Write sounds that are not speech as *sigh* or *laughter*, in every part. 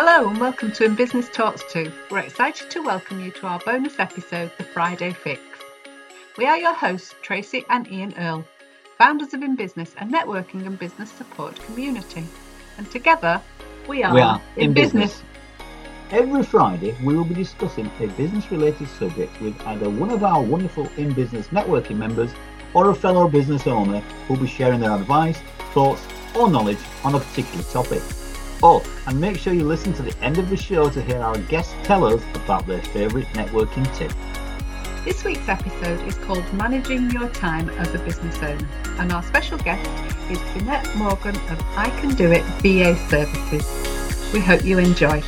Hello and welcome to In Business Talks 2. We're excited to welcome you to our bonus episode, The Friday Fix. We are your hosts, Tracy and Ian Earle, founders of In Business, a networking and business support community. And together, we are, We are In, In business. Business. Every Friday, we will be discussing a business related subject with either one of our wonderful in business networking members or a fellow business owner who will be sharing their advice, thoughts, or knowledge on a particular topic. Oh, and make sure you listen to the end of the show to hear our guests tell us about their favourite networking tip. This week's episode is called Managing Your Time as a Business Owner, and our special guest is Jeanette Morgan of I Can Do It VA Services. We hope you enjoy.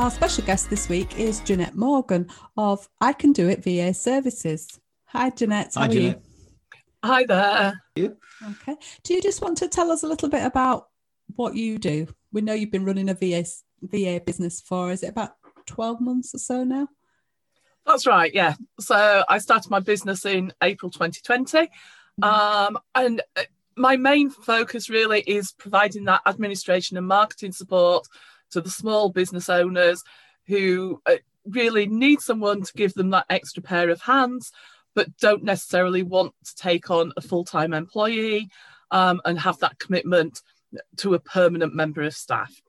Our special guest this week is Jeanette Morgan of I Can Do It VA Services. Hi, Jeanette. How Hi, are Jeanette. Hi there. you? Okay. Do you just want to tell us a little bit about what you do? We know you've been running a VA, VA business for, is it about 12 months or so now? That's right. Yeah. So I started my business in April 2020. Um, and uh, my main focus really is providing that administration and marketing support to the small business owners who uh, really need someone to give them that extra pair of hands, but don't necessarily want to take on a full time employee um, and have that commitment to a permanent member of staff.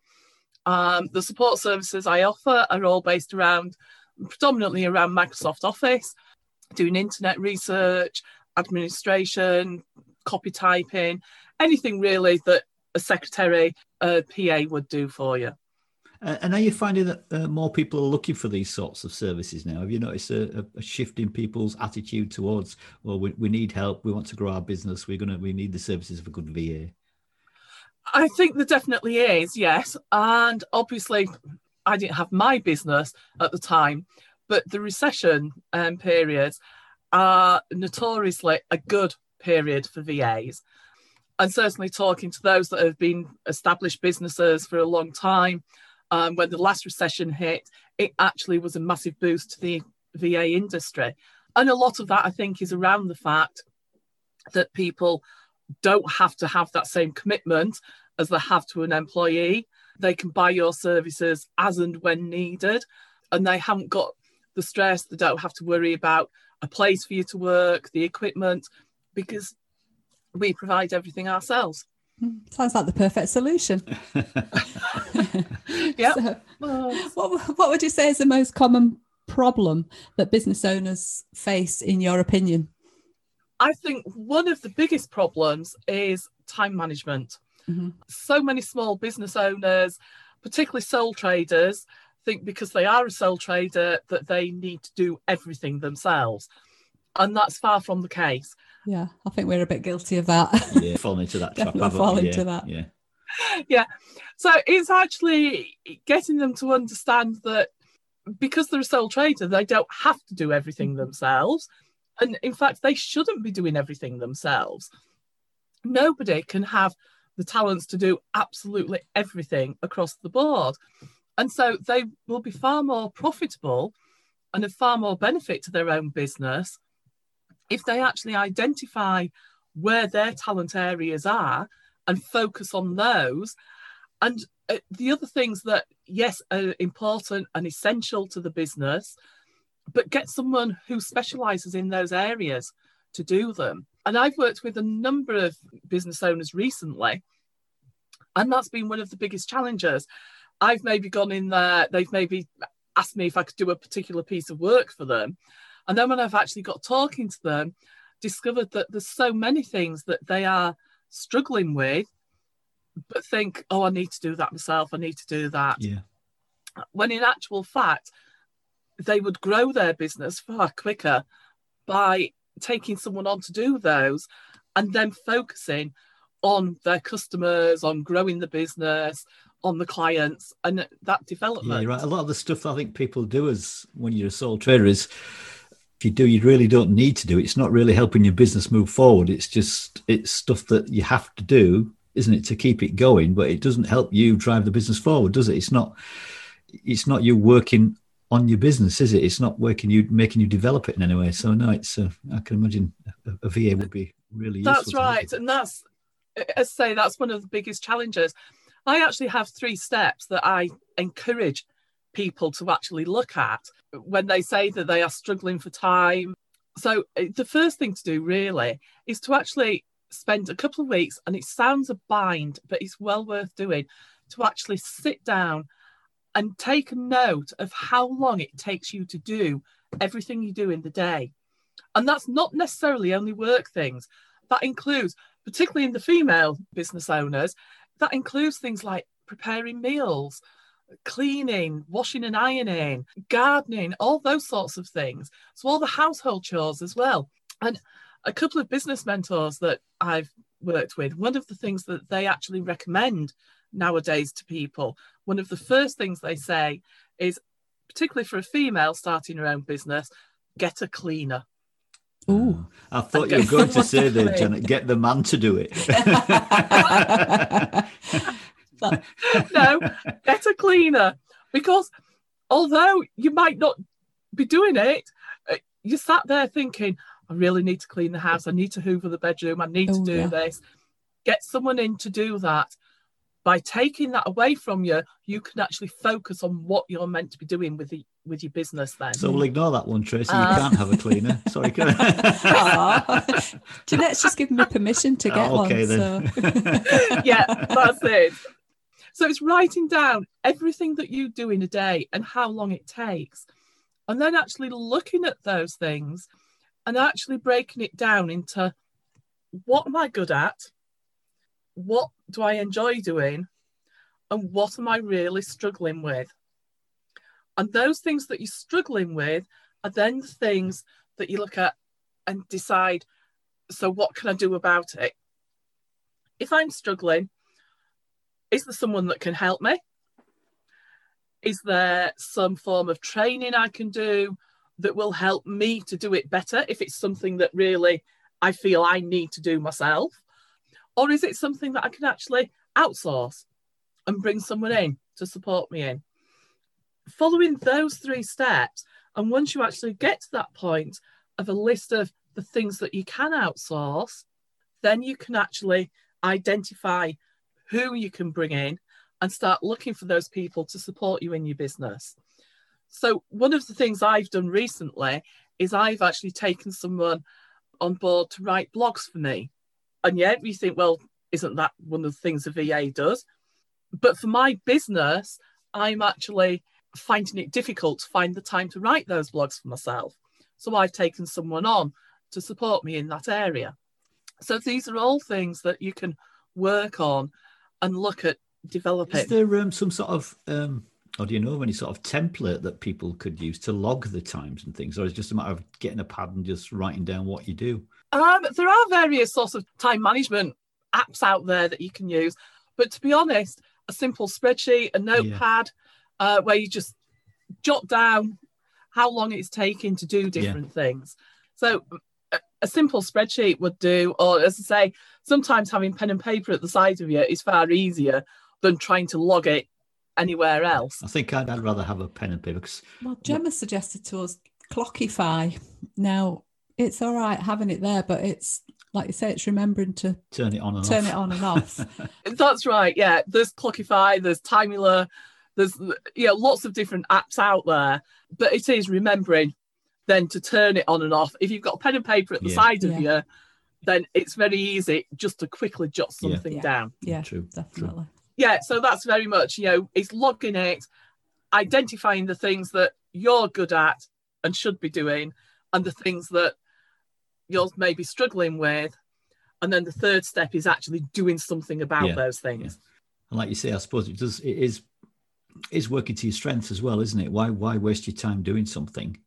Um, the support services I offer are all based around predominantly around Microsoft Office, doing internet research, administration, copy typing, anything really that a secretary, a PA would do for you. Uh, and are you finding that uh, more people are looking for these sorts of services now? Have you noticed a, a shift in people's attitude towards, well, we, we need help, we want to grow our business, we're gonna, we need the services of a good VA. I think there definitely is, yes. And obviously, I didn't have my business at the time, but the recession um, periods are notoriously a good period for VAs. And certainly, talking to those that have been established businesses for a long time, um, when the last recession hit, it actually was a massive boost to the VA industry. And a lot of that, I think, is around the fact that people don't have to have that same commitment as they have to an employee. They can buy your services as and when needed, and they haven't got the stress. They don't have to worry about a place for you to work, the equipment, because we provide everything ourselves. Sounds like the perfect solution. *laughs* Yeah. So, what, what would you say is the most common problem that business owners face, in your opinion? I think one of the biggest problems is time management. Mhm. So many small business owners, particularly sole traders, think because they are a sole trader that they need to do everything themselves. And that's far from the case. Yeah, I think we're a bit guilty of that. yeah, *laughs* falling into that trap. Definitely fall into yeah, that. Yeah. yeah. So it's actually getting them to understand that because they're a sole trader, they don't have to do everything mm-hmm. themselves. And in fact, they shouldn't be doing everything themselves. Nobody can have the talents to do absolutely everything across the board. And so they will be far more profitable and of far more benefit to their own business if they actually identify where their talent areas are and focus on those. And uh, the other things that, yes, are important and essential to the business, but get someone who specializes in those areas to do them. And I've worked with a number of business owners recently, and that's been one of the biggest challenges. I've maybe gone in there, they've maybe asked me if I could do a particular piece of work for them. And then when I've actually got talking to them, discovered that there's so many things that they are struggling with, but think, oh, I need to do that myself. I need to do that. Yeah. When in actual fact, they would grow their business far quicker by taking someone on to do those and then focusing on their customers, on growing the business, on the clients, and that development. Yeah, right. A lot of the stuff I think people do as when you're a sole trader is if you do, you really don't need to do it. It's not really helping your business move forward. It's just it's stuff that you have to do, isn't it, to keep it going? But it doesn't help you drive the business forward, does it? It's not. It's not you working on your business, is it? It's not working you, making you develop it in any way. So no, it's. Uh, I can imagine a, a VA would be really. That's right, and that's as I say, that's one of the biggest challenges. I actually have three steps that I encourage people to actually look at when they say that they are struggling for time. So uh, the first thing to do really is to actually spend a couple of weeks, and it sounds a bind, but it's well worth doing to actually sit down and take a note of how long it takes you to do everything you do in the day. And that's not necessarily only work things, that includes, particularly in the female business owners, that includes things like preparing meals, cleaning, washing and ironing, gardening, all those sorts of things. So, all the household chores as well. And a couple of business mentors that I've worked with, one of the things that they actually recommend nowadays to people, one of the first things they say is, particularly for a female starting her own business, get a cleaner. Oh, I thought you were going to say there, Janet, get the man to do it. *laughs* *laughs* *laughs* no, get a cleaner. Because although you might not be doing it, uh, you sat there thinking, I really need to clean the house. I need to hoover the bedroom. I need to Oh, do yeah. this. Get someone in to do that. By taking that away from you, you can actually focus on what you're meant to be doing with the with your business then. So we'll ignore that one, Tracy. You Uh. can't have a cleaner. *laughs* Sorry. Can Aw. *laughs* Jeanette's just given me permission to get Oh, okay one. then. So. yeah, that's it. So it's writing down everything that you do in a day and how long it takes. And then actually looking at those things and actually breaking it down into what am I good at? What do I enjoy doing? And what am I really struggling with? And those things that you're struggling with are then the things that you look at and decide so, what can I do about it? If I'm struggling, is there someone that can help me? Is there some form of training I can do that will help me to do it better if it's something that really I feel I need to do myself? Or is it something that I can actually outsource and bring someone in to support me in? Following those three steps, and once you actually get to that point of a list of the things that you can outsource, then you can actually identify who you can bring in and start looking for those people to support you in your business. So, one of the things I've done recently is I've actually taken someone on board to write blogs for me. And yet, you think, well, isn't that one of the things a VA does? But for my business, I'm actually finding it difficult to find the time to write those blogs for myself. So, I've taken someone on to support me in that area. So, these are all things that you can work on and look at developing. Is there um, some sort of, um, or do you know of any sort of template that people could use to log the times and things, or is it just a matter of getting a pad and just writing down what you do? Um, there are various sorts of time management apps out there that you can use, but to be honest, a simple spreadsheet, a notepad, uh, where you just jot down how long it's taking to do different things. So a, a simple spreadsheet would do, or as I say, sometimes having pen and paper at the side of you is far easier than trying to log it anywhere else. I think I'd, I'd rather have a pen and paper because Well, Gemma suggested to us Clockify. Now, it's all right having it there, but it's like you say, it's remembering to turn it on and turn off. it on and off. *laughs* That's right. Yeah, there's Clockify, there's Timeular, there's you know lots of different apps out there, but it is remembering then to turn it on and off. If you've got a pen and paper at the Yeah. side of Yeah. you, then it's very easy just to quickly jot something Yeah. down. yeah, True, true. definitely. Yeah, so that's very much you know it's logging it, identifying the things that you're good at and should be doing, and the things that you're maybe struggling with. And then the third step is actually doing something about Yeah, those things. And like you say, I suppose it does. It is is working to your strengths as well, isn't it? Why why waste your time doing something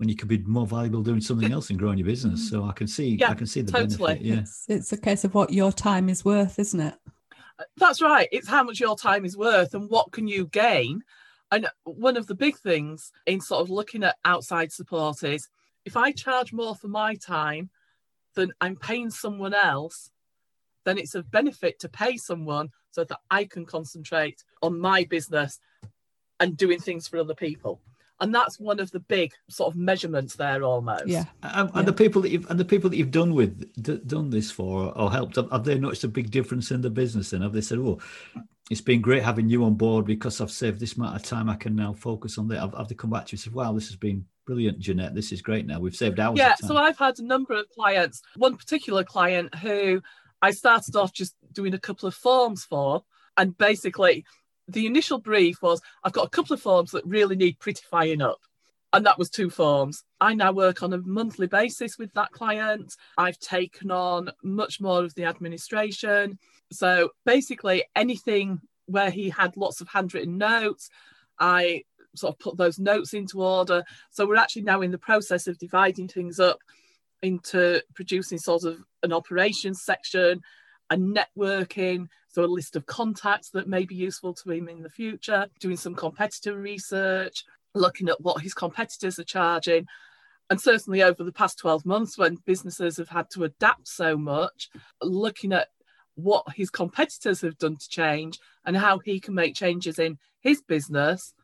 when you could be more valuable doing something else and growing your *laughs* business? So I can see Yeah, I can see the totally. benefit. Yeah, It's, it's a case of what your time is worth, isn't it? Uh, that's right. It's how much your time is worth and what can you gain. And one of the big things in sort of looking at outside support is if I charge more for my time than I'm paying someone else, then it's a benefit to pay someone so that I can concentrate on my business and doing things for other people. And that's one of the big sort of measurements there almost. Yeah. And, and Yeah. the people that you've and the people that you've done with d- done this for or helped, have, have they noticed a big difference in the business? And have they said, "Oh, it's been great having you on board because I've saved this amount of time. I can now focus on that." Have, have they come back to you and said, "Wow, this has been brilliant, Jeanette. This is great. Now we've saved hours." Yeah, of time. so I've had a number of clients. One particular client who I started off just doing a couple of forms for, and basically the initial brief was I've got a couple of forms that really need prettifying up. And that was two forms. I now work on a monthly basis with that client. I've taken on much more of the administration. So basically, anything where he had lots of handwritten notes, I sort of put those notes into order. So we're actually now in the process of dividing things up into producing sort of an operations section, a networking, so a list of contacts that may be useful to him in the future, doing some competitor research, looking at what his competitors are charging. And certainly over the past 12 months, when businesses have had to adapt so much, looking at what his competitors have done to change and how he can make changes in his business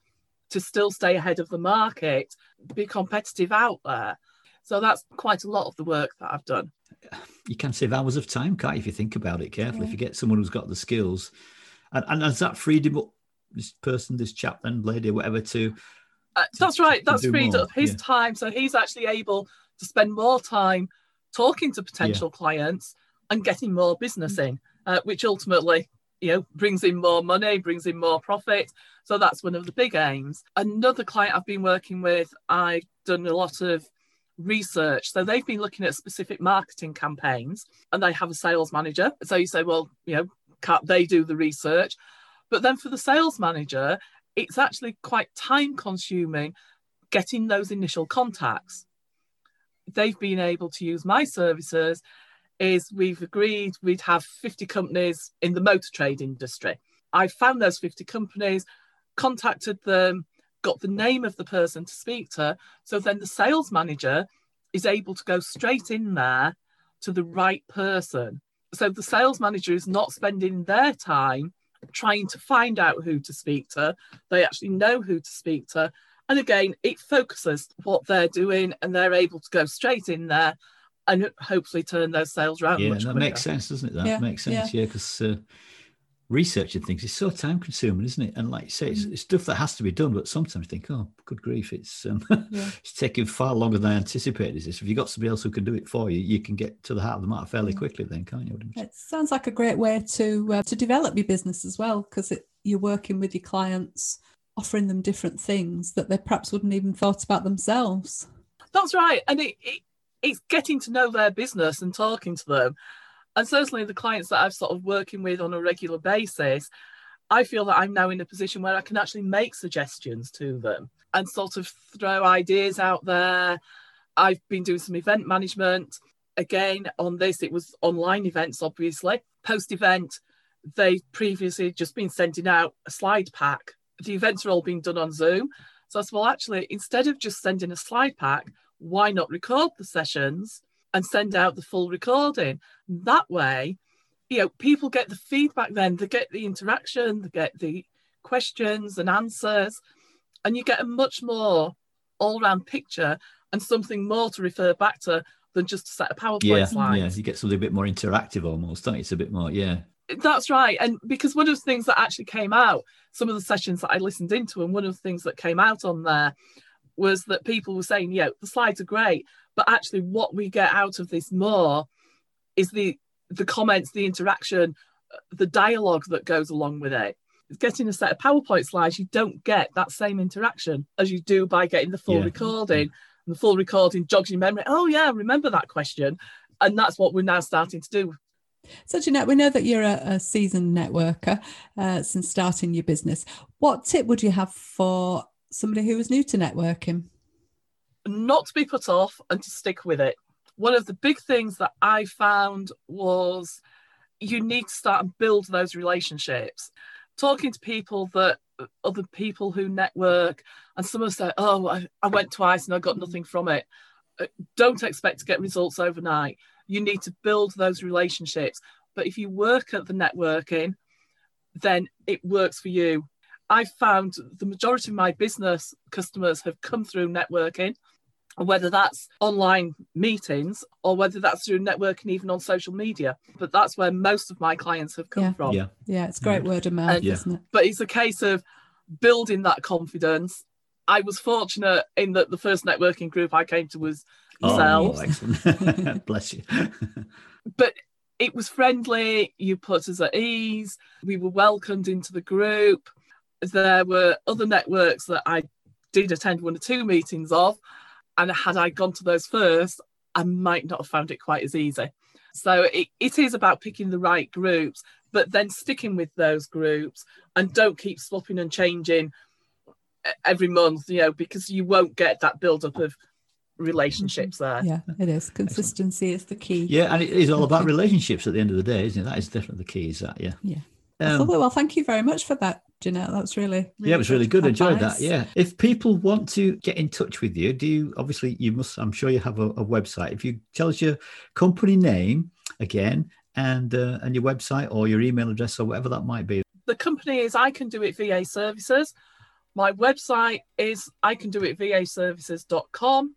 to still stay ahead of the market, be competitive out there. So that's quite a lot of the work that I've done. You can save hours of time, can't you, if you think about it carefully? If you get someone who's got the skills, and, and has that freed him up, this person, this chap, and lady, whatever, to Uh, that's right. to That's freed more, up his yeah. time. So he's actually able to spend more time talking to potential clients and getting more business in, uh, which ultimately, you know, brings in more money, brings in more profit. So that's one of the big aims. Another client I've been working with, I've done a lot of research. So they've been looking at specific marketing campaigns and they have a sales manager. So you say, well, you know, they do the research? But then for the sales manager, it's actually quite time consuming getting those initial contacts. They've been able to use my services is we've agreed we'd have 50 companies in the motor trade industry. I found those 50 companies, contacted them, got the name of the person to speak to. So then the sales manager is able to go straight in there to the right person. So the sales manager is not spending their time trying to find out who to speak to. They actually know who to speak to. And again, it focuses what they're doing and they're able to go straight in there and hopefully turn those sales around yeah, much that quicker. makes sense, doesn't it? That Yeah, makes sense, yeah, because uh, researching things is so time consuming, isn't it? And like you say, it's, Mm. it's stuff that has to be done, but sometimes you think, oh, good grief, it's um, Yeah. *laughs* it's taking far longer than I anticipated. Is this? If you've got somebody else who can do it for you, you can get to the heart of the matter fairly Yeah. quickly, then, can't you? It sounds like a great way to uh, to develop your business as well because you're working with your clients, offering them different things that they perhaps wouldn't even thought about themselves. That's right. And it, it it's getting to know their business and talking to them. And certainly the clients that I've sort of working with on a regular basis, I feel that I'm now in a position where I can actually make suggestions to them and sort of throw ideas out there. I've been doing some event management. Again, on this, it was online events, obviously. Post event, they previously just been sending out a slide pack. The events are all being done on Zoom. So I said, well, actually, instead of just sending a slide pack, why not record the sessions and send out the full recording? That way, you know, people get the feedback then, they get the interaction, they get the questions and answers, and you get a much more all round picture and something more to refer back to than just a set of PowerPoint Yeah, slides. yeah, you get something a bit more interactive almost, don't you? It's a bit more, yeah. That's right. And because one of the things that actually came out, some of the sessions that I listened into, and one of the things that came out on there was that people were saying, yeah, the slides are great, but actually what we get out of this more is the the comments, the interaction, the dialogue that goes along with it. Getting a set of PowerPoint slides, you don't get that same interaction as you do by getting the full Yeah. recording. And the full recording jogs your memory. Oh yeah, remember that question. And that's what we're now starting to do So, Jeanette, we know that you're a, a seasoned networker uh, since starting your business. What tip would you have for somebody who is new to networking? Not to be put off and to stick with it. One of the big things that I found was you need to start and build those relationships. Talking to people that other people who network, and some of say, Oh, I, I went twice and I got nothing from it. Uh, Don't expect to get results overnight. You need to build those relationships. But if you work at the networking, then it works for you. I found the majority of my business customers have come through networking, whether that's online meetings or whether that's through networking even on social media. But that's where most of my clients have come Yeah. from. Yeah. Yeah, it's great word of mouth, Yeah. isn't it? But it's a case of building that confidence. I was fortunate in that the first networking group I came to was yourselves. Oh, excellent. *laughs* Bless you. *laughs* but it was friendly. You put us at ease. We were welcomed into the group. There were other networks that I did attend one or two meetings of, and had I gone to those first, I might not have found it quite as easy. So it, it is about picking the right groups, but then sticking with those groups and don't keep swapping and changing every month, you know, because you won't get that build up of relationships there. Yeah, it is. Consistency is the key. Yeah, and it is all about relationships at the end of the day, isn't it? That is definitely the key, is that, yeah. Yeah. Um, Well, thank you very much for that, Jeanette. That's really, yeah, it was really good. Enjoyed that. Yeah. If people want to get in touch with you, do you obviously you must? I'm sure you have a, a website. If you tell us your company name again and uh, and your website or your email address or whatever that might be. the company is I can do it VA services. My website is I can do it VA services.com.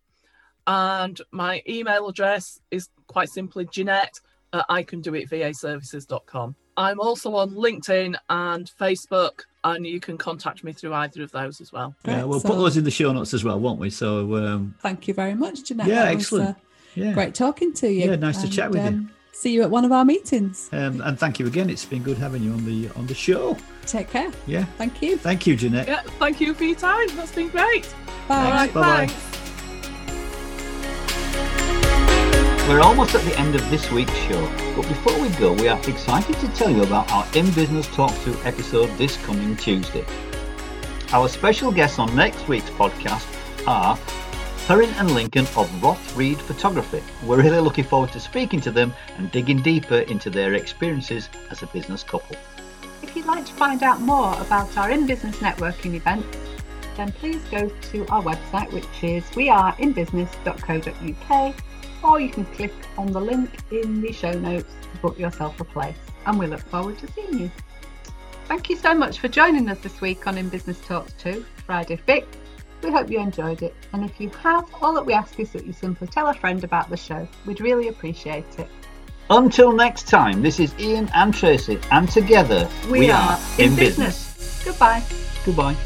And my email address is quite simply Jeanette at I can do it VA services.com. I'm also on LinkedIn and Facebook, and you can contact me through either of those as well. Yeah, we'll So, put those in the show notes as well, won't we? So um, Thank you very much, Jeanette. Yeah, That was, excellent. uh, yeah. great talking to you. Yeah, nice to chat with you. See you at one of our meetings. Um, and thank you again. It's been good having you on the on the show. Take care. Yeah. Thank you. Thank you, Jeanette. Yeah, thank you for your time. That's been great. Bye. All right, Bye-bye. We're almost at the end of this week's show, but before we go, we are excited to tell you about our In Business Talk To episode this coming Tuesday. Our special guests on next week's podcast are Perrin and Lincoln of Roth Reed Photography. We're really looking forward to speaking to them and digging deeper into their experiences as a business couple. If you'd like to find out more about our in business networking event, then please go to our website, which is weareinbusiness.co.uk, or you can click on the link in the show notes to book yourself a place. And we look forward to seeing you. Thank you so much for joining us this week on In Business Talks 2, Friday Fix. We hope you enjoyed it, and if you have, all that we ask is that you simply tell a friend about the show. We'd really appreciate it. Until next time, this is Ian and Tracy, and together We, are, in business. Goodbye. Goodbye.